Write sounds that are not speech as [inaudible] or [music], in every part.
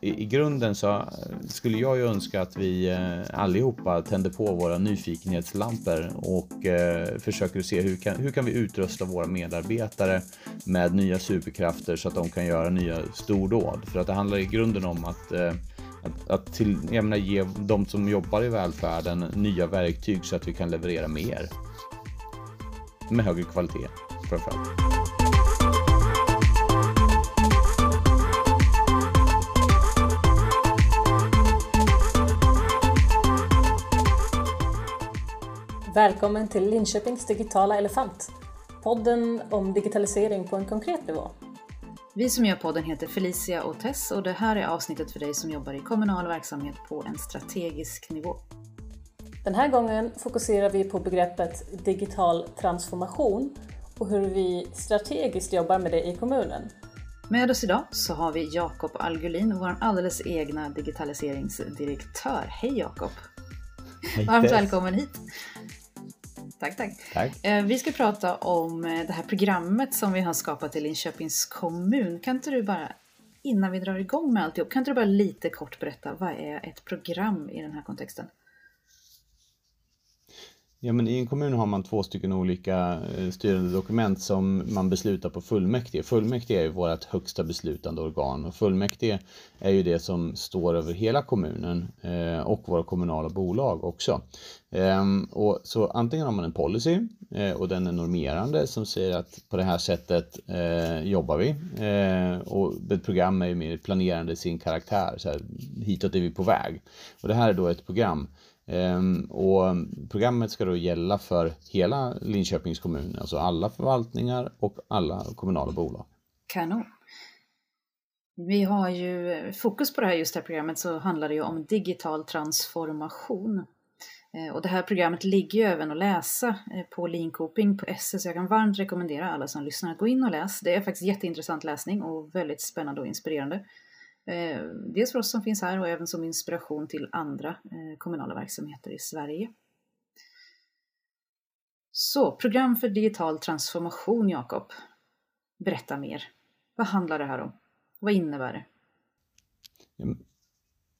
i, i grunden så skulle jag ju önska att vi eh, allihopa tänder på våra nyfikenhetslampor och eh, försöker se hur kan, hur kan vi utrusta våra medarbetare med nya superkrafter så att de kan göra nya stordåd. För att det handlar i grunden om att eh, att, att till, jag menar, ge de som jobbar i välfärden nya verktyg så att vi kan leverera mer. Med högre kvalitet framförallt. Välkommen till Linköpings digitala elefant. Podden om digitalisering på en konkret nivå. Vi som gör podden heter Felicia och Tess och det här är avsnittet för dig som jobbar i kommunal verksamhet på en strategisk nivå. Den här gången fokuserar vi på begreppet digital transformation och hur vi strategiskt jobbar med det i kommunen. Med oss idag så har vi Jakob Algulin, vår alldeles egna digitaliseringsdirektör. Hej Jakob! Varmt välkommen hit! Tack, tack. tack. Eh, vi ska prata om eh, det här programmet som vi har skapat i Linköpings kommun. Kan inte du bara, innan vi drar igång med alltihop, kan inte du bara lite kort berätta vad är ett program i den här kontexten? Ja, men I en kommun har man två stycken olika eh, styrande dokument som man beslutar på fullmäktige. Fullmäktige är ju vårt högsta beslutande organ och fullmäktige är ju det som står över hela kommunen eh, och våra kommunala bolag också. Ehm, och så antingen har man en policy eh, och den är normerande som säger att på det här sättet jobbar vi. och ett program är ju mer planerande i sin karaktär, så här, hitåt är vi på väg. Och det här är då ett program Ehm, och programmet ska då gälla för hela Linköpings kommun, alltså alla förvaltningar och alla kommunala bolag. Kanon. Vi har ju fokus på det här just det här programmet så handlar det ju om digital transformation. Ehm, och det här programmet ligger ju även att läsa eh, på linkoping.se så jag kan varmt rekommendera alla som lyssnar att gå in och läsa. Det är faktiskt jätteintressant läsning och väldigt spännande och inspirerande. Eh, dels för oss som finns här och även som inspiration till andra eh, kommunala verksamheter i Sverige. Så, program för digital transformation, Jakob. Berätta mer. Vad handlar det här om? Vad innebär det? Mm.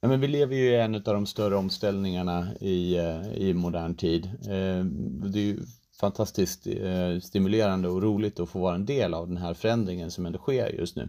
Ja, men vi lever ju i en av de större omställningarna i, eh, i modern tid. Eh, det är ju fantastiskt eh, stimulerande och roligt att få vara en del av den här förändringen som ändå sker just nu.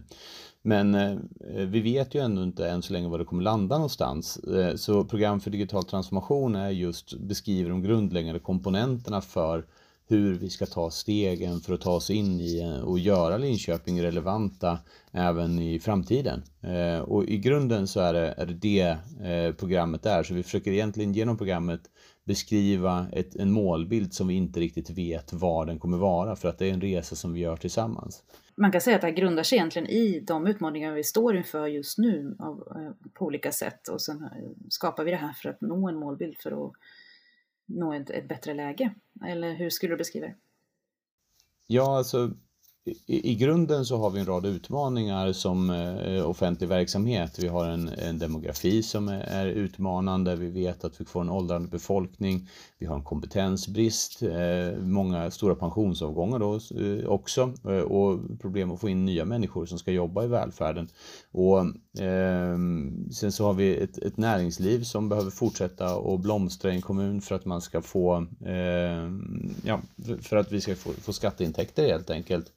Men eh, vi vet ju ändå inte än så länge var det kommer landa någonstans. Eh, så program för digital transformation är just beskriver de grundläggande komponenterna för hur vi ska ta stegen för att ta oss in i eh, och göra Linköping relevanta även i framtiden. Eh, och i grunden så är det är det, det eh, programmet är, så vi försöker egentligen genom programmet beskriva ett, en målbild som vi inte riktigt vet vad den kommer vara för att det är en resa som vi gör tillsammans. Man kan säga att det här grundar sig egentligen i de utmaningar vi står inför just nu av, eh, på olika sätt och sen eh, skapar vi det här för att nå en målbild för att nå ett, ett bättre läge? Eller hur skulle du beskriva det? Ja, alltså i, I grunden så har vi en rad utmaningar som eh, offentlig verksamhet. Vi har en, en demografi som är, är, utmanande. Vi vet att vi får en åldrande befolkning. Vi har en kompetensbrist, eh, många stora pensionsavgångar då eh, också eh, och problem att få in nya människor som ska jobba i välfärden. Och, ehm, sen så har vi ett, ett, näringsliv som behöver fortsätta att blomstra i en kommun för att man ska få, ehm, ja, för att vi ska få, få skatteintäkter helt enkelt.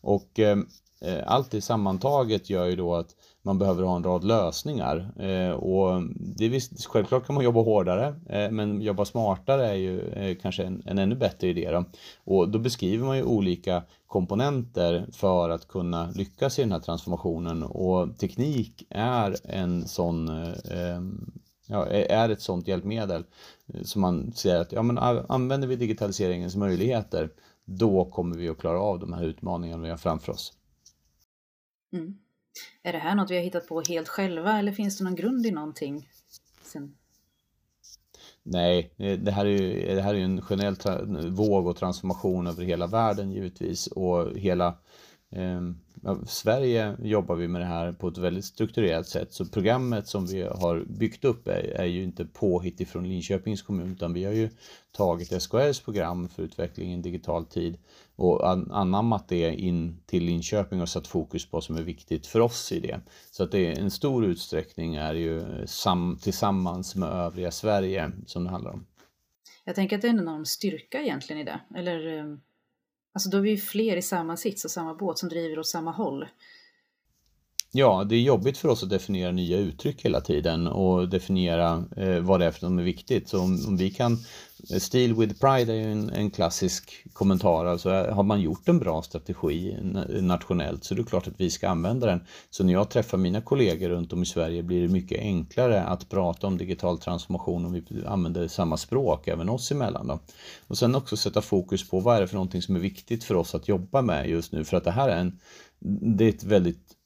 Och ehm, eh, allt det sammantaget gör ju då att man behöver ha en rad lösningar. Eh, och det är visst, självklart kan man jobba hårdare, eh, men jobba smartare är ju eh, kanske en, en ännu bättre idé. Då. Och då beskriver man ju olika komponenter för att kunna lyckas i den här transformationen och teknik är en sån eh, ehm, ja, är ett sådant hjälpmedel eh, som man ser att ja, men ah, använder vi digitaliseringens möjligheter då kommer vi att klara av de här utmaningarna vi har framför oss. Mm. Är det här något vi har hittat på helt själva eller finns det någon grund i någonting? Sen... Nej, det här är ju, det här är en generell våg och transformation över hela världen givetvis och hela Ehm, Sverige jobbar vi med det här på ett väldigt strukturerat sätt så programmet som vi har byggt upp är, är ju inte påhitt ifrån Linköpings kommun utan vi har ju tagit SKRs program för utveckling i en digital tid och anammat det in till Linköping och satt fokus på vad som är viktigt för oss i det. Så att det är en stor utsträckning är ju eh, sam, tillsammans med övriga Sverige som det handlar om. Jag tänker att det är en enorm styrka egentligen i det. Eller ehm, Alltså då är vi ju fler i samma sits och samma båt som driver åt samma håll. Ja, det är jobbigt för oss att definiera nya uttryck hela tiden och definiera eh, vad det är som är viktigt. Så om, om vi kan eh, Steel with Pride är ju en, en, klassisk kommentar. Alltså eh, har man gjort en bra strategi nationellt så är det klart att vi ska använda den. Så när jag träffar mina kollegor runt om i Sverige blir det mycket enklare att prata om digital transformation om vi använder samma språk även oss emellan. Då. Och sen också sätta fokus på vad är det för någonting som är viktigt för oss att jobba med just nu. För att det här är en det är ett väldigt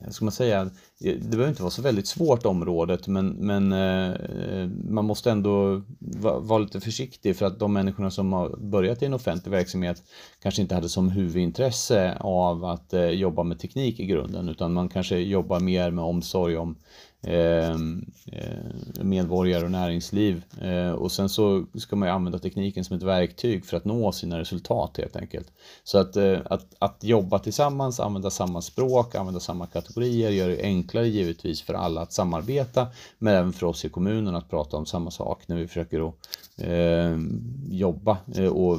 Eh, ska man säga, eh, det behöver inte vara så väldigt svårt området men, men eh, eh man måste ändå vara va lite försiktig för att de människorna som har börjat i en offentlig verksamhet kanske inte hade som huvudintresse av att eh, jobba med teknik i grunden utan man kanske jobbar mer med omsorg om Ehm, eh, medborgare och näringsliv. Eh, och sen så ska man ju använda tekniken som ett verktyg för att nå sina resultat helt enkelt. Så att, eh, att, att jobba tillsammans, använda samma språk, använda samma kategorier gör det enklare givetvis för alla att samarbeta men även för oss i kommunen att prata om samma sak när vi försöker att eh, jobba eh, och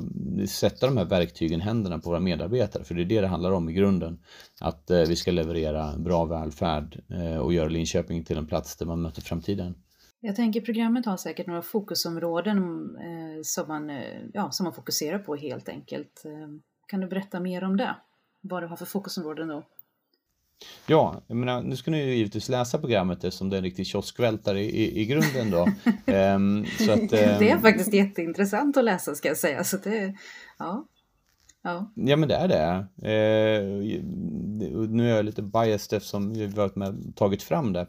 sätta de här verktygen i händerna på våra medarbetare för det är det det handlar om i grunden. Att eh, vi ska leverera bra välfärd eh, och göra Linköping till en plats där man möter framtiden. Jag tänker programmet har säkert några fokusområden eh, som, man, eh, ja, som man fokuserar på helt enkelt. Eh, kan du berätta mer om det? Vad du har för fokusområden då? Ja, jag menar, nu ska ni ju givetvis läsa programmet eftersom det är en riktig kioskvältare i, i, i grunden då. um, [laughs] så att, um... Det är faktiskt jätteintressant att läsa ska jag säga. Så det, ja. Ja. ja men det är det. Eh, nu är jag lite biased eftersom vi varit med och tagit fram det.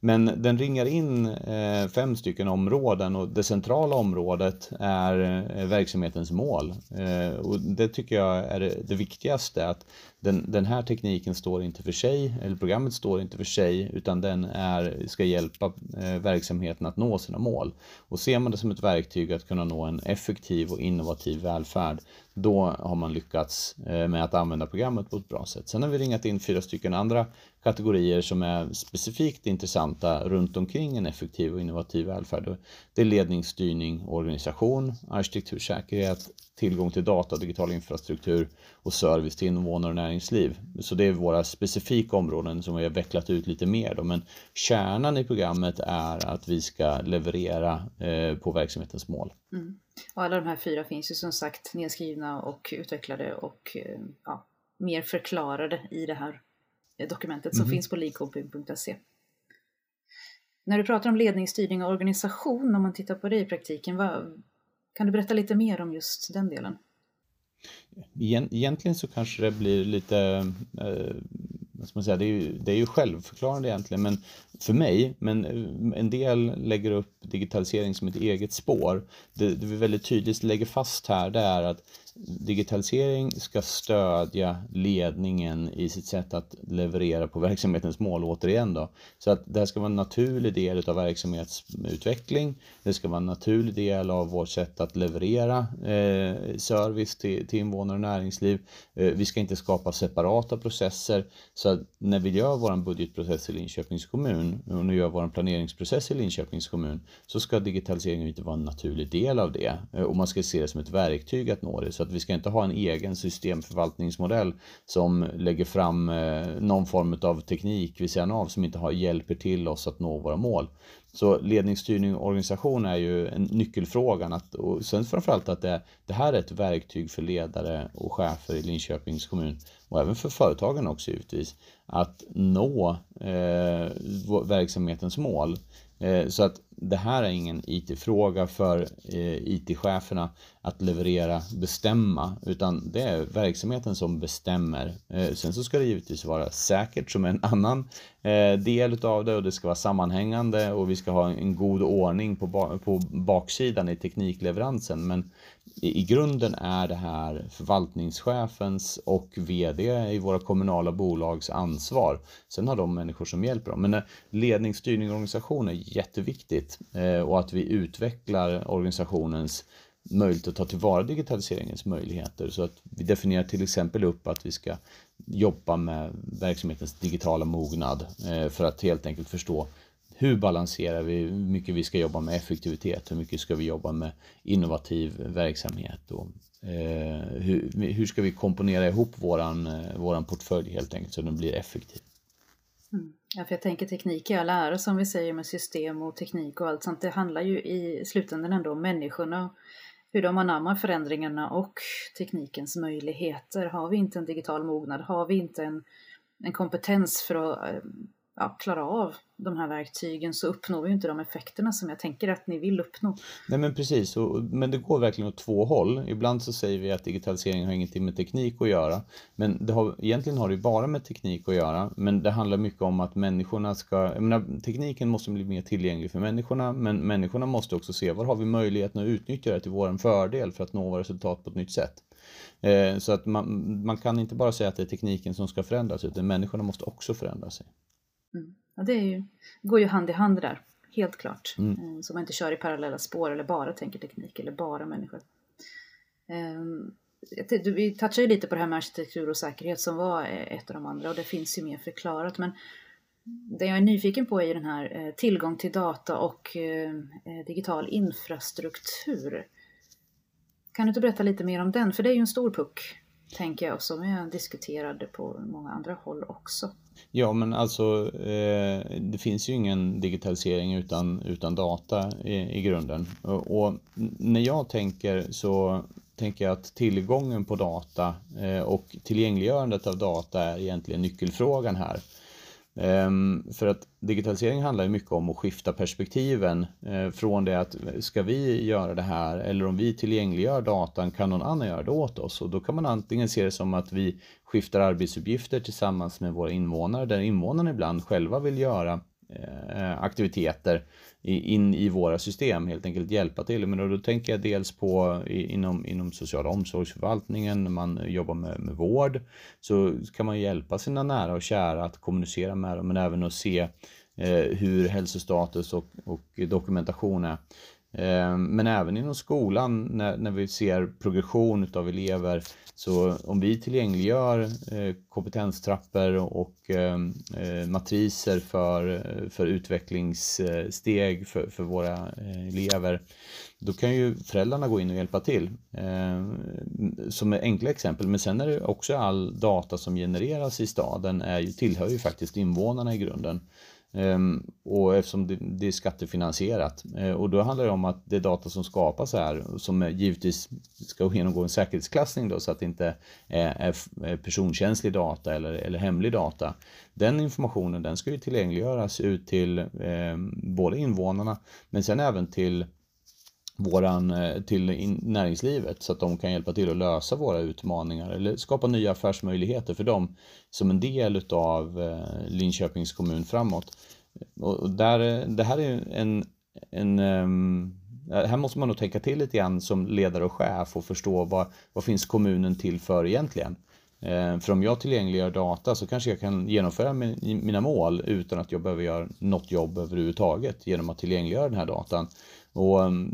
Men den ringar in eh, fem stycken områden och det centrala området är eh, verksamhetens mål. Eh, och det tycker jag är det, det viktigaste. att den, den här tekniken står inte för sig, eller programmet står inte för sig, utan den är, ska hjälpa eh, verksamheten att nå sina mål. Och ser man det som ett verktyg att kunna nå en effektiv och innovativ välfärd, då har man lyckats eh, med att använda programmet på ett bra sätt. Sen har vi ringat in fyra stycken andra kategorier som är specifikt intressanta runt omkring en effektiv och innovativ välfärd. Det är ledningsstyrning, organisation, arkitektur, säkerhet, tillgång till data, digital infrastruktur och service till invånare och näringsliv. Så det är våra specifika områden som vi har vecklat ut lite mer. Då. Men kärnan i programmet är att vi ska leverera eh, på verksamhetens mål. Mm. Och alla de här fyra finns ju som sagt nedskrivna och utvecklade och eh, ja, mer förklarade i det här dokumentet som mm. finns på leagueopen.se. När du pratar om ledningsstyrning och organisation, om man tittar på det i praktiken, vad, kan du berätta lite mer om just den delen? Egentligen så kanske det blir lite, eh, vad ska man säga, det är, ju, det är ju självförklarande egentligen, men för mig, men en del lägger upp digitalisering som ett eget spår. Det, det vi väldigt tydligt lägger fast här, det är att digitalisering ska stödja ledningen i sitt sätt att leverera på verksamhetens mål återigen då. Så att det här ska vara en naturlig del av verksamhetsutveckling. Det ska vara en naturlig del av vårt sätt att leverera eh, service till, till invånare och näringsliv. Eh, vi ska inte skapa separata processer. Så att när vi gör vår budgetprocess i Linköpings kommun och nu gör vår planeringsprocess i Linköpings kommun så ska digitaliseringen inte vara en naturlig del av det. Eh, och man ska se det som ett verktyg att nå det. Så att vi ska inte ha en egen systemförvaltningsmodell som lägger fram eh, någon form av teknik vid sidan av som inte har, hjälper till oss att nå våra mål. Så ledningsstyrning och organisation är ju en nyckelfrågan. Att, och sen framförallt att det, det här är ett verktyg för ledare och chefer i Linköpings kommun och även för företagen också givetvis att nå eh, verksamhetens mål. Eh, så att det här är ingen IT-fråga för eh, IT-cheferna att leverera, bestämma, utan det är verksamheten som bestämmer. Eh, sen så ska det givetvis vara säkert som en annan eh, del utav det och det ska vara sammanhängande och vi ska ha en god ordning på, på baksidan i teknikleveransen. Men i, i grunden är det här förvaltningschefens och VD i våra kommunala bolags ansvar. Sen har de människor som hjälper dem. Men eh, ledning, styrning och organisation är jätteviktigt viktigt eh, och att vi utvecklar organisationens möjlighet att ta tillvara digitaliseringens möjligheter. Så att vi definierar till exempel upp att vi ska jobba med verksamhetens digitala mognad eh, för att helt enkelt förstå hur balanserar vi, hur mycket vi ska jobba med effektivitet, hur mycket ska vi jobba med innovativ verksamhet och eh, hur, hur ska vi komponera ihop våran, våran portfölj helt enkelt så den blir effektiv. Mm. Ja, för jag tänker teknik i all ära som vi säger med system och teknik och allt sånt. Det handlar ju i slutändan ändå om människorna hur de anammar förändringarna och teknikens möjligheter. Har vi inte en digital mognad, har vi inte en, en kompetens för att eh, ja, klara av de här verktygen så uppnår vi inte de effekterna som jag tänker att ni vill uppnå. Nej men precis, och, men det går verkligen åt två håll. Ibland så säger vi att digitalisering har ingenting med teknik att göra. Men det har, egentligen har det bara med teknik att göra. Men det handlar mycket om att människorna ska, jag menar, tekniken måste bli mer tillgänglig för människorna. Men människorna måste också se var har vi möjligheten att utnyttja det till vår fördel för att nå våra resultat på ett nytt sätt. Eh, så att man, man kan inte bara säga att det är tekniken som ska förändras utan människorna måste också förändra sig. Mm. Ja, det ju, går ju hand i hand där, helt klart. Mm. Eh, så man inte kör i parallella spår eller bara tänker teknik eller bara människor. Ehm, vi touchade lite på det här med arkitektur och säkerhet som var eh, ett av de andra och det finns ju mer förklarat. Men det jag är nyfiken på är ju den här eh, tillgång till data och digital infrastruktur. Kan du inte berätta lite mer om den? För det är ju en stor puck, tänker jag, som är diskuterade på många andra håll också. Ja, men alltså eh, det finns ju ingen digitalisering utan, utan data i, i grunden. Och, och, när jag tänker så tänker jag att tillgången på data eh, och tillgängliggörandet av data är egentligen nyckelfrågan här. Ehm, för att digitalisering handlar ju mycket om att skifta perspektiven eh, från det att ska vi göra det här? Eller om vi tillgängliggör datan kan någon annan göra det åt oss? Och då kan man antingen se det som att vi skiftar arbetsuppgifter tillsammans med våra invånare där invånarna ibland själva vill göra eh, aktiviteter in i våra system, helt enkelt hjälpa till. Men då tänker jag dels på inom, inom sociala omsorgsförvaltningen, när man jobbar med, med vård, så kan man hjälpa sina nära och kära att kommunicera med dem, men även att se eh, hur hälsostatus och, och dokumentation är. Eh, men även inom skolan när, när vi ser progression utav elever så om vi tillgängliggör eh, kompetenstrappor och eh, eh, matriser för, för utvecklingssteg för, för våra elever då kan ju föräldrarna gå in och hjälpa till som enkla exempel. Men sen är det också all data som genereras i staden är ju, tillhör ju faktiskt invånarna i grunden. Ehm, och eftersom det, är skattefinansierat. Eh, och då handlar det om att det data som skapas här, som givetvis ska genomgå en säkerhetsklassning då så att det inte är, är personkänslig data eller, eller hemlig data. Den informationen den ska ju tillgängliggöras ut till eh, både invånarna men sen även till våran, eh, till näringslivet så att de kan hjälpa till att lösa våra utmaningar eller skapa nya affärsmöjligheter för dem som en del utav eh, Linköpings kommun framåt. Och där, eh, det här är en, en ehm, här måste man nog tänka till lite grann som ledare och chef och förstå vad, vad finns kommunen till för egentligen? För om jag tillgängliggör data så kanske jag kan genomföra mina mål utan att jag behöver göra något jobb överhuvudtaget genom att tillgängliggöra den här datan. Och mm,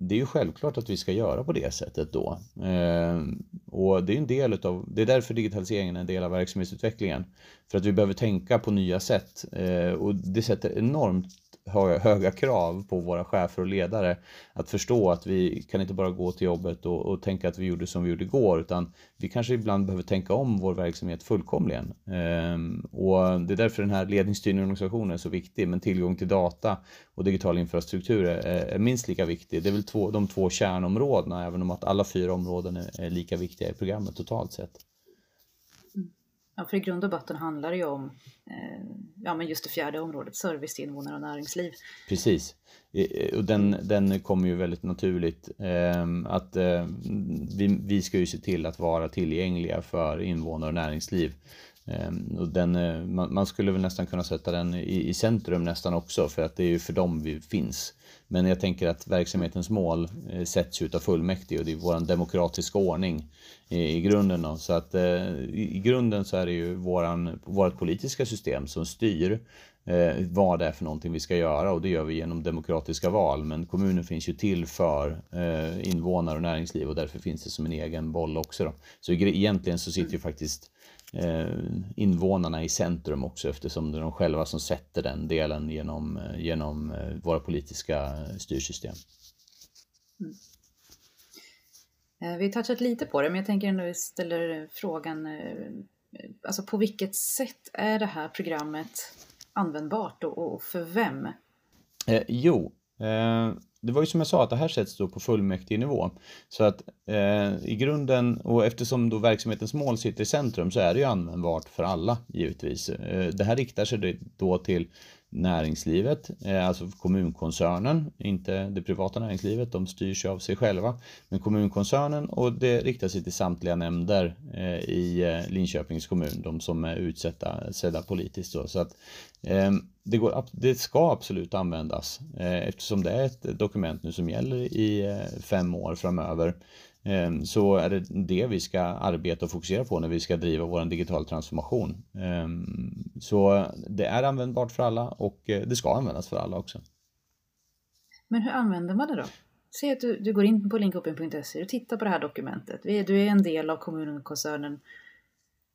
det är ju självklart att vi ska göra på det sättet då. Ehm, och det är en del utav, det är därför digitaliseringen är en del av verksamhetsutvecklingen. För att vi behöver tänka på nya sätt ehm, och det sätter enormt höga krav på våra chefer och ledare att förstå att vi kan inte bara gå till jobbet och, och, tänka att vi gjorde som vi gjorde igår utan vi kanske ibland behöver tänka om vår verksamhet fullkomligen. Ehm, och det är därför den här ledningsstyrningen och organisationen är så viktig men tillgång till data och digital infrastruktur är, är minst lika viktig. Det är väl två, de två kärnområdena även om att alla fyra områden är, är lika viktiga i programmet totalt sett. Ja, för i grund och botten handlar det ju om eh, ja, men just det fjärde området, service till invånare och näringsliv. Precis. Eh, och den, den kommer ju väldigt naturligt. Eh, att eh, vi, vi ska ju se till att vara tillgängliga för invånare och näringsliv. Ehm, och den, eh, man, skulle väl nästan kunna sätta den i, i centrum nästan också för att det är ju för dem vi finns. Men jag tänker att verksamhetens mål eh, sätts ut av fullmäktige och det är vår demokratiska ordning i, i grunden. Då. Så att eh, i grunden så är det ju våran, vårt politiska system som styr eh, vad det är för någonting vi ska göra och det gör vi genom demokratiska val. Men kommunen finns ju till för eh, invånare och näringsliv och därför finns det som en egen boll också. Då. Så egentligen så sitter ju faktiskt Eh, invånarna i centrum också eftersom det är de själva som sätter den delen genom, eh, genom eh, våra politiska styrsystem. Mm. Vi har touchat lite på det men jag tänker ändå ställer frågan Alltså på vilket sätt är det här programmet användbart och för vem? Eh, jo, eh, Eh, det var ju som jag sa att det här sätts då på fullmäktigenivå. Så att eh, i grunden och eftersom då verksamhetens mål sitter i centrum så är det ju användbart för alla givetvis. Eh, det här riktar sig då till näringslivet, eh, alltså kommunkoncernen, inte det privata näringslivet, de styrs av sig själva. Men kommunkoncernen och det riktar sig till samtliga nämnder eh, i eh, Linköpings kommun, de som är utsedda sedda politiskt. Då. Så att, det, går, det ska absolut användas eftersom det är ett dokument nu som gäller i fem år framöver Ehm, så är det det vi ska arbeta och fokusera på när vi ska driva vår digital transformation. Ehm, så det är användbart för alla och eh, det ska användas för alla också. Men hur använder man det då? Säg att du, du går in på linkopen.se och tittar på det här dokumentet. Du är en del av kommunkoncernen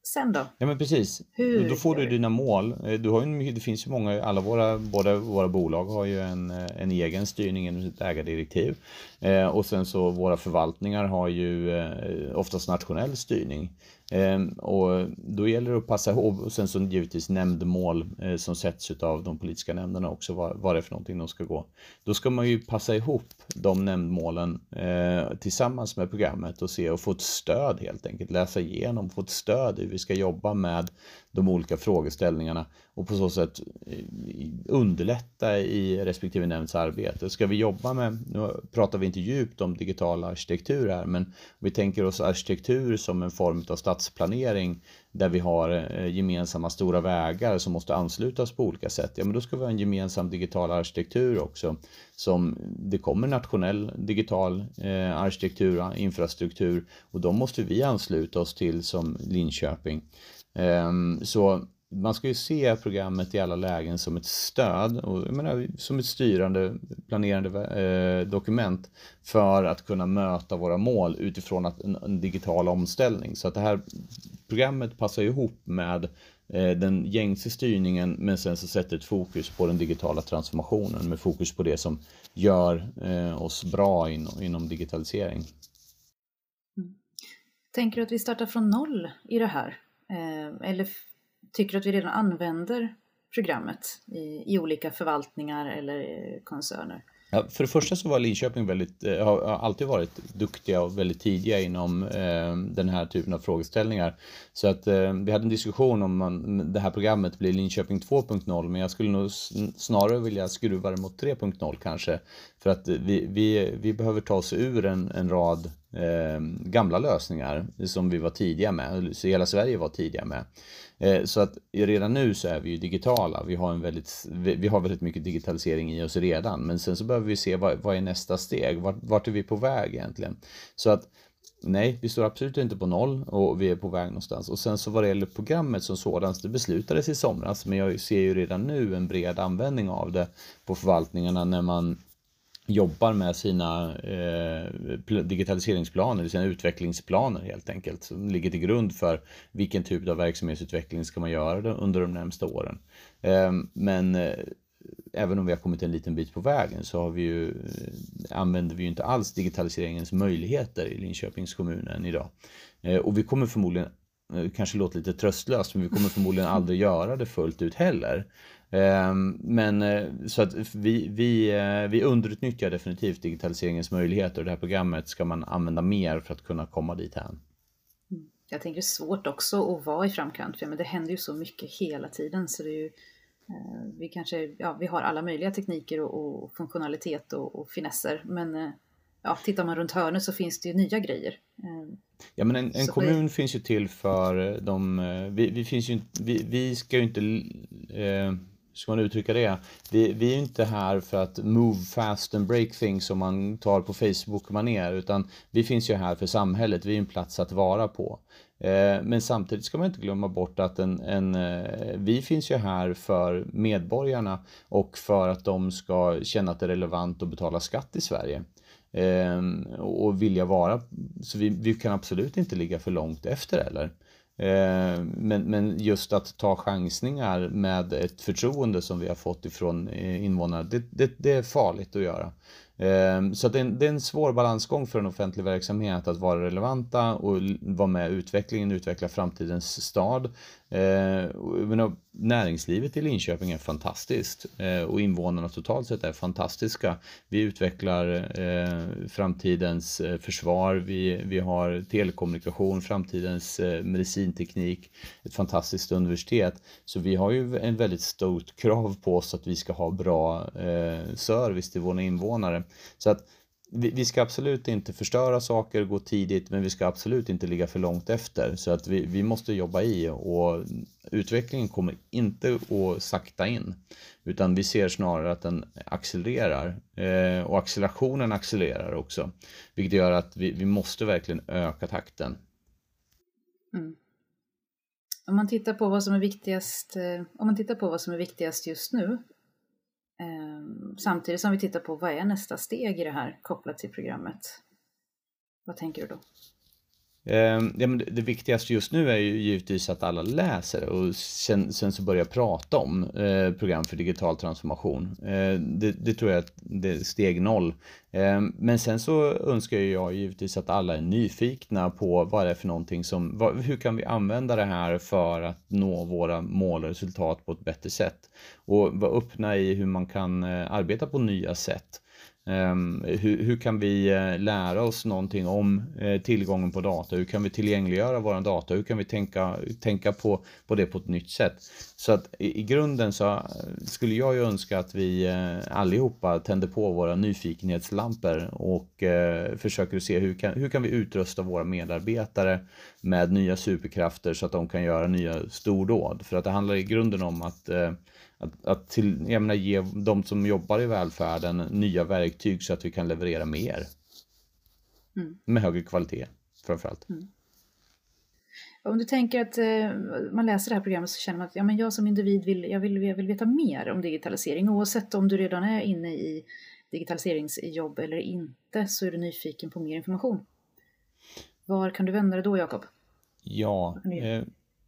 sen då? Ja men precis. Hur då får du dina mål. Eh, du har ju, det finns ju många, alla våra, båda våra bolag har ju en, eh, en egen styrning inom sitt ägardirektiv. Eh, och sen så våra förvaltningar har ju eh, oftast nationell styrning. Ehm, och då gäller det att passa ihop och sen så givetvis nämndmål eh, som sätts av de politiska nämnderna också vad, det är för någonting de ska gå. Då ska man ju passa ihop de nämndmålen eh, tillsammans med programmet och se och få ett stöd helt enkelt. Läsa igenom, få ett stöd i hur vi ska jobba med de olika frågeställningarna och på så sätt eh, underlätta i respektive nämnds arbete. Ska vi jobba med, nu pratar vi inte djupt om digital arkitektur här, men vi tänker oss arkitektur som en form av stadsplanering där vi har eh, gemensamma stora vägar som måste anslutas på olika sätt. Ja, men då ska vi ha en gemensam digital arkitektur också. Som det kommer nationell digital eh, arkitektur, infrastruktur och de måste vi ansluta oss till som Linköping. Ehm, så man ska ju se programmet i alla lägen som ett stöd och jag menar, som ett styrande, planerande eh, dokument för att kunna möta våra mål utifrån att en, en, digital omställning. Så att det här programmet passar ihop med eh, den gängse styrningen men sen så sätter ett fokus på den digitala transformationen med fokus på det som gör eh, oss bra in, inom digitalisering. Mm. Tänker du att vi startar från noll i det här? Eh, eller tycker du att vi redan använder programmet i, i olika förvaltningar eller eh, koncerner? Ja, för det första så var Linköping väldigt, eh, har alltid varit duktiga och väldigt tidiga inom eh, den här typen av frågeställningar. Så att eh, vi hade en diskussion om man, det här programmet blir Linköping 2.0 men jag skulle nog snarare vilja skruva det mot 3.0 kanske. För att vi, vi, vi behöver ta oss ur en, en rad eh, gamla lösningar som vi var tidiga med, så hela Sverige var tidiga med. Eh, så att redan nu så är vi ju digitala. Vi har, en väldigt, vi har väldigt mycket digitalisering i oss redan. Men sen så behöver vi se vad, vad är nästa steg? Vart, vart är vi på väg egentligen? Så att nej, vi står absolut inte på noll och vi är på väg någonstans. Och sen så vad det gäller programmet som sådant, det beslutades i somras. Men jag ser ju redan nu en bred användning av det på förvaltningarna när man jobbar med sina eh, digitaliseringsplaner, sina utvecklingsplaner helt enkelt, som ligger till grund för vilken typ av verksamhetsutveckling ska man göra under de närmsta åren. Eh, men eh, även om vi har kommit en liten bit på vägen så har vi ju, eh, använder vi ju inte alls digitaliseringens möjligheter i Linköpings kommun än idag. Eh, och vi kommer förmodligen eh, kanske låter lite tröstlöst, men vi kommer förmodligen aldrig göra det fullt ut heller. Ehm, men eh, så att vi, vi, eh, vi underutnyttjar definitivt digitaliseringens möjligheter och det här programmet ska man använda mer för att kunna komma dit här. Mm. jag tänker det är svårt också att vara i framkant för men det händer ju så mycket hela tiden så det är ju eh, vi kanske, ja vi har alla möjliga tekniker och, och funktionalitet och, och finesser men ja, tittar man runt hörnet så finns det ju nya grejer. Eh, ja men en, en kommun det... finns ju till för de, vi, vi finns ju vi, vi ska ju inte eh, ska man uttrycka det? Vi, vi är inte här för att move fast and break things som man tar på Facebook man är, utan vi finns ju här för samhället, vi är en plats att vara på. Eh, men samtidigt ska man inte glömma bort att en, en, eh, vi finns ju här för medborgarna och för att de ska känna att det är relevant att betala skatt i Sverige. Eh, och vilja vara, så vi, vi kan absolut inte ligga för långt efter heller. Eh, men, men just att ta chansningar med ett förtroende som vi har fått ifrån eh, invånarna, det, det, det är farligt att göra. Ehm, så det är, en, det är en svår balansgång för en offentlig verksamhet att vara relevanta och vara med i utvecklingen, utveckla framtidens stad. Ehm, näringslivet i Linköping är fantastiskt eh, och invånarna totalt sett är fantastiska. Vi utvecklar eh, framtidens eh, försvar, vi, vi har telekommunikation, framtidens medicinteknik, ett fantastiskt universitet. Så vi har ju en väldigt stort krav på oss att vi ska ha bra service till våra invånare. Så att vi, ska absolut inte förstöra saker, gå tidigt, men vi ska absolut inte ligga för långt efter. Så att vi, vi måste jobba i och utvecklingen kommer inte att sakta in. Utan vi ser snarare att den accelererar eh, och accelerationen accelererar också. Vilket gör att vi, vi måste verkligen öka takten. Mm. Om man tittar på vad som är viktigast, eh, om man tittar på vad som är viktigast just nu Ehm, samtidigt som vi tittar på vad är nästa steg i det här kopplat till programmet. Vad tänker du då? Ehm, ja, men det, viktigaste just nu är ju givetvis att alla läser och sen, sen så börjar prata om eh, program för digital transformation. Eh, det, det, tror jag att det är steg noll. Eh, men sen så önskar jag givetvis att alla är nyfikna på vad det är för någonting som, vad, hur kan vi använda det här för att nå våra mål och resultat på ett bättre sätt? Och vara öppna i hur man kan eh, arbeta på nya sätt. Ehm, hur, hur, kan vi eh, lära oss någonting om eh, tillgången på data? Hur kan vi tillgängliggöra våra data? Hur kan vi tänka, tänka på, på det på ett nytt sätt? Så att i, i grunden så eh, skulle jag ju önska att vi allihopa tänder på våra nyfikenhetslampor och försöker se hur kan, hur kan vi utrusta våra medarbetare med nya superkrafter så att de kan göra nya stordåd. För att det handlar i grunden om att att, att till, jag menar, ge de som jobbar i välfärden nya verktyg så att vi kan leverera mer. Mm. Med högre kvalitet framförallt. Mm. Om du tänker att eh, man läser det här programmet så känner man att ja, men jag som individ vill, jag vill, jag vill veta mer om digitalisering. Oavsett om du redan är inne i digitaliseringsjobb eller inte så är du nyfiken på mer information. Var kan du vända dig då, Jakob? Ja, eh,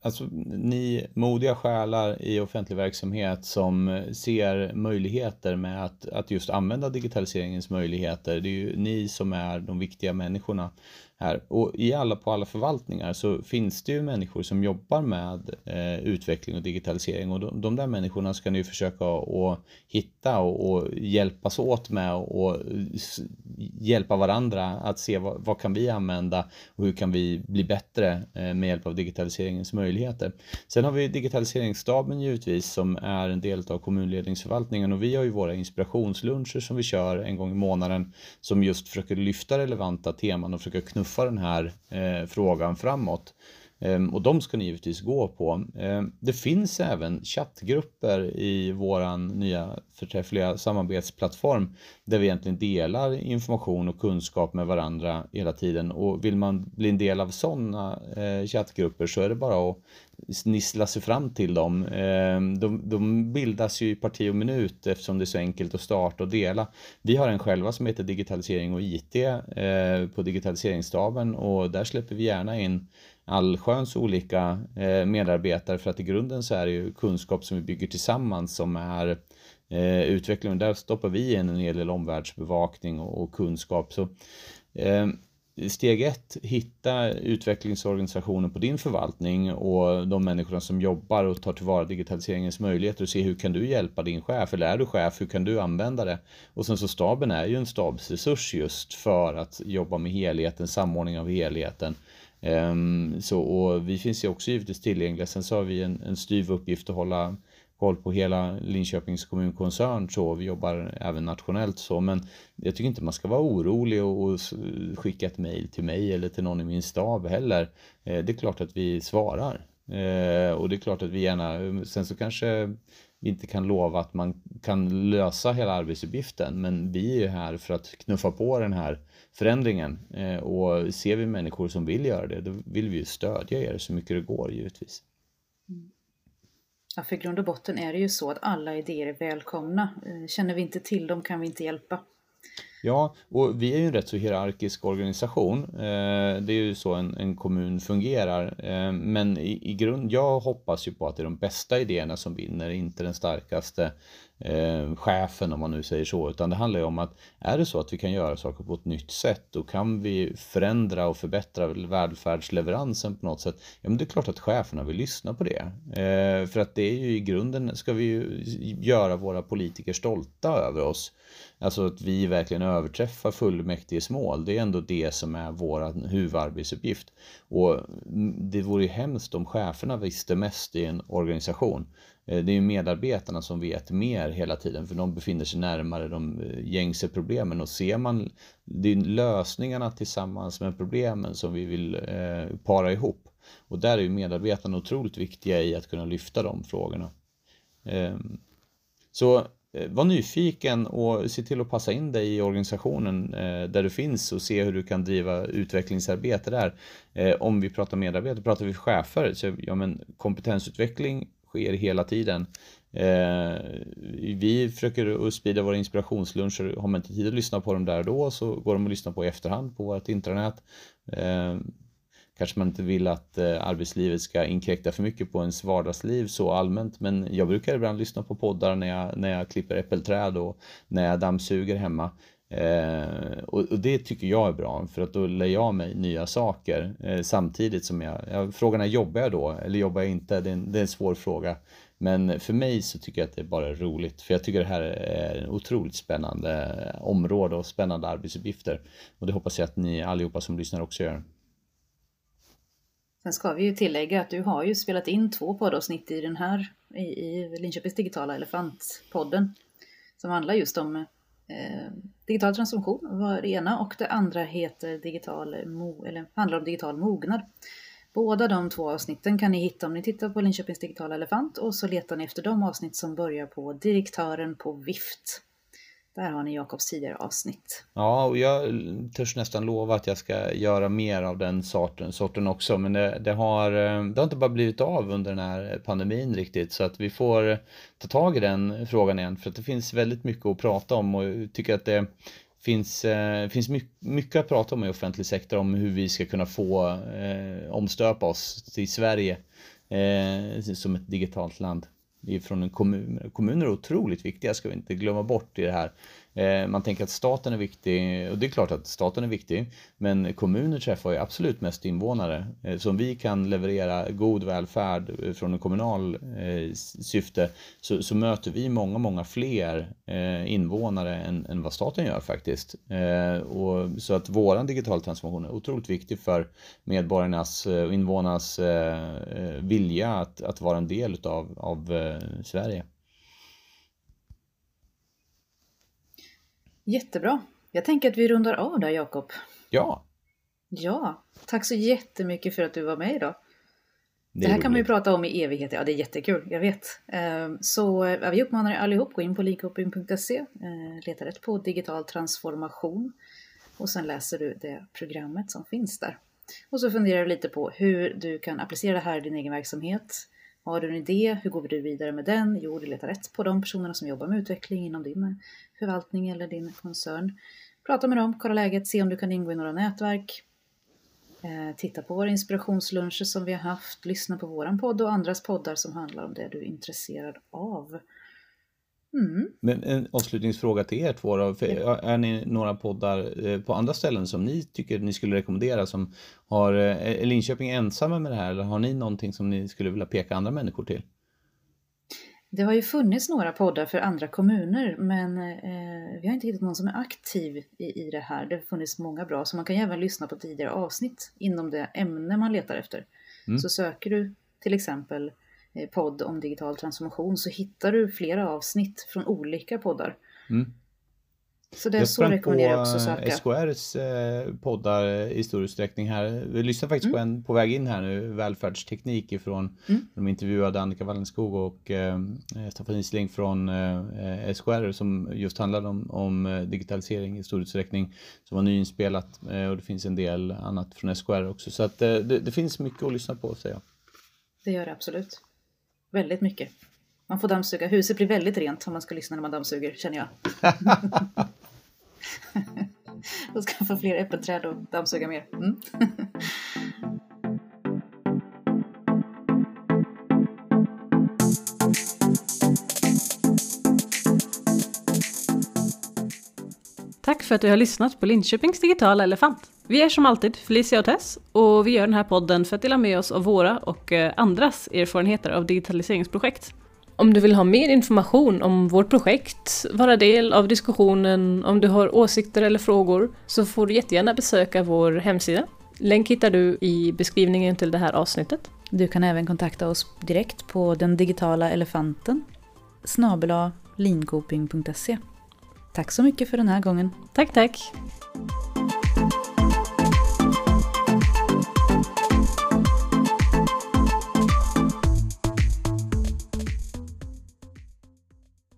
Alltså ni modiga själar i offentlig verksamhet som eh, ser möjligheter med att, att just använda digitaliseringens möjligheter. Det är ju ni som är de viktiga människorna här. Och i alla, på alla förvaltningar så finns det ju människor som jobbar med eh, utveckling och digitalisering och de, de, där människorna ska ni försöka att hitta och, och hjälpas åt med och hjälpa varandra att se vad, vad, kan vi använda och hur kan vi bli bättre eh, med hjälp av digitaliseringens möjligheter. Sen har vi digitaliseringsstaben givetvis som är en del av kommunledningsförvaltningen och vi har ju våra inspirationsluncher som vi kör en gång i månaden som just försöker lyfta relevanta teman och försöker knuffa knuffa den här eh, frågan framåt. Ehm, och de ska ni givetvis gå på. Ehm, det finns även chattgrupper i våran nya förträffliga samarbetsplattform där vi egentligen delar information och kunskap med varandra hela tiden och vill man bli en del av sådana eh, chattgrupper så är det bara att snissla sig fram till dem. Ehm, de, de, bildas ju i parti och minut eftersom det är så enkelt att starta och dela. Vi har en själva som heter Digitalisering och IT eh, på Digitaliseringsstaben och där släpper vi gärna in allsköns olika eh, medarbetare för att i grunden så är det ju kunskap som vi bygger tillsammans som är utvecklingen. utveckling. Där stoppar vi in en hel del omvärldsbevakning och, kunskap. Så, eh, steg ett, hitta utvecklingsorganisationen på din förvaltning och de människorna som jobbar och tar tillvara digitaliseringens möjligheter och se hur kan du hjälpa din chef eller är du chef, hur kan du använda det? Och sen så staben är ju en stabsresurs just för att jobba med helheten, samordning av helheten. Ehm, så, och vi finns ju också givetvis tillgängliga. Sen så har vi en, en styv uppgift att hålla koll på hela Linköpings kommunkoncern så. Vi jobbar även nationellt så. Men jag tycker inte man ska vara orolig och, och skicka ett mejl till mig eller till någon i min stab heller. Eh, det är klart att vi svarar. Eh, och det är klart att vi gärna, eh, sen så kanske vi inte kan lova att man kan lösa hela arbetsuppgiften men vi är här för att knuffa på den här förändringen eh, och ser vi människor som vill göra det då vill vi ju stödja er så mycket det går givetvis. Mm. Ja, för i grund och botten är det ju så att alla idéer är välkomna. Eh, känner vi inte till dem kan vi inte hjälpa. Ja, och vi är ju en rätt så hierarkisk organisation. Eh, det är ju så en, en kommun fungerar. Eh, men i, i grund, jag hoppas ju på att det är de bästa idéerna som vinner, inte den starkaste eh, chefen om man nu säger så. Utan det handlar ju om att är det så att vi kan göra saker på ett nytt sätt då kan vi förändra och förbättra välfärdsleveransen på något sätt. Ja men det är klart att cheferna vill lyssna på det. Eh, för att det är ju i grunden ska vi ju göra våra politiker stolta över oss. Alltså att vi verkligen överträffa fullmäktiges mål. Det är ändå det som är vår huvudarbetsuppgift. Och det vore ju hemskt om cheferna visste mest i en organisation. Eh, det är ju medarbetarna som vet mer hela tiden för de befinner sig närmare de eh, gängse problemen och ser man det är lösningarna tillsammans med problemen som vi vill eh, para ihop. Och där är ju medarbetarna otroligt viktiga i att kunna lyfta de frågorna. Eh, så Eh, var nyfiken och se till att passa in dig i organisationen eh, där du finns och se hur du kan driva utvecklingsarbete där. Eh, om vi pratar medarbetare, pratar vi chefer, så ja men kompetensutveckling sker hela tiden. Vi försöker att sprida våra inspirationsluncher. Har man inte tid att lyssna på dem där och då så går de att lyssna på i efterhand på vårt intranät kanske man inte vill att eh, arbetslivet ska inkräkta för mycket på ens vardagsliv så allmänt. Men jag brukar ibland lyssna på poddar när jag, när jag klipper äppelträd och när jag dammsuger hemma. Eh, och, och, det tycker jag är bra för att då lär jag mig nya saker eh, samtidigt som jag, jag frågan är jobbar jag då eller jobbar jag inte? Det är, en, det är en svår fråga. Men för mig så tycker jag att det är bara roligt för jag tycker det här är en otroligt spännande eh, område och spännande arbetsuppgifter. Och det hoppas jag att ni allihopa som lyssnar också gör. Sen ska vi ju tillägga att du har ju spelat in två poddavsnitt i den här, i, i Linköpings digitala elefantpodden. Som handlar just om eh, digital transformation var det ena och det andra heter digital, mo, eller handlar om digital mognad. Båda de två avsnitten kan ni hitta om ni tittar på Linköpings digitala elefant och så letar ni efter de avsnitt som börjar på direktören på vift. Där har ni Jakobs tidigare avsnitt. Ja, och jag törs nästan lova att jag ska göra mer av den sorten, sorten också. Men det, det, har, eh, det har inte bara blivit av under den här pandemin riktigt. Så att vi får ta tag i den frågan igen. För att det finns väldigt mycket att prata om och jag tycker att det finns, eh, finns mycket att prata om i offentlig sektor. Om hur vi ska kunna få eh, omstöpa oss till Sverige eh, som ett digitalt land från en kommun. Kommuner är otroligt viktiga ska vi inte glömma bort i det här. Eh, man tänker att staten är viktig och det är klart att staten är viktig. Men kommuner träffar ju absolut mest invånare. Eh, så om vi kan leverera god välfärd eh, från en kommunal syfte så, så möter vi många, många fler invånare än, än vad staten gör faktiskt. Och, så att våran digitala transformation är otroligt viktig för medborgarnas och invånarnas vilja att, att vara en del utav, av Sverige. Jättebra. Jag tänker att vi rundar av där Jakob. Ja. Ja, tack så jättemycket för att du var med idag. Det, det här roligt. kan man ju prata om i evigheter. Ja, det är jättekul, jag vet. Ehm, så ja, vi uppmanar er allihop, gå in på linkoping.se, eh, leta rätt på digital transformation och sen läser du det programmet som finns där. Och så funderar du lite på hur du kan applicera det här i din egen verksamhet. Har du en idé, hur går du vidare med den? Jo, du letar rätt på de personerna som jobbar med utveckling inom din eh, förvaltning eller din koncern. Prata med dem, kolla läget, se om du kan ingå i några nätverk. Eh, titta på våra inspirationsluncher som vi har haft, lyssna på våran podd och andras poddar som handlar om det du är intresserad av. Mm. Men en avslutningsfråga till er två då. Är ni några poddar eh, på andra ställen som ni tycker ni skulle rekommendera som har, eh, är Linköping ensamma med det här eller har ni någonting som ni skulle vilja peka andra människor till? Det har ju funnits några poddar för andra kommuner men eh, vi har inte hittat någon som är aktiv i, i det här. Det har funnits många bra så man kan ju även lyssna på tidigare avsnitt inom det ämne man letar efter. Mm. Så söker du till exempel podd om digital transformation så hittar du flera avsnitt från olika poddar. Mm. Så det är så rekommenderar jag också på söka. SKRs eh, poddar eh, i stor utsträckning här. Vi lyssnade faktiskt på Mm. en på väg in här nu, välfärdsteknik ifrån, Mm. de intervjuade Annika Wallenskog och eh, Staffan Isling från eh, SKR som just handlade om, om eh, digitalisering i stor utsträckning. Som var nyinspelat eh, och det finns en del annat från SKR också. Så att eh, det, det finns mycket att lyssna på säger jag. Det gör det absolut. Väldigt mycket. Man får dammsuga. Huset blir väldigt rent om man ska lyssna när man dammsuger, känner jag. [laughs] Då ska få fler äppelträd och dammsuga mer. Mm. Tack för att du har lyssnat på Linköpings digitala elefant. Vi är som alltid Felicia och Tess och vi gör den här podden för att dela med oss av våra och eh, andras erfarenheter av digitaliseringsprojekt. Om du vill ha mer information om vårt projekt, vara del av diskussionen, om du har åsikter eller frågor, så får du jättegärna besöka vår hemsida. Länk hittar du i beskrivningen till det här avsnittet. Du kan även kontakta oss direkt på den digitala elefanten snabela linkoping.se. Tack så mycket för den här gången. Tack, tack!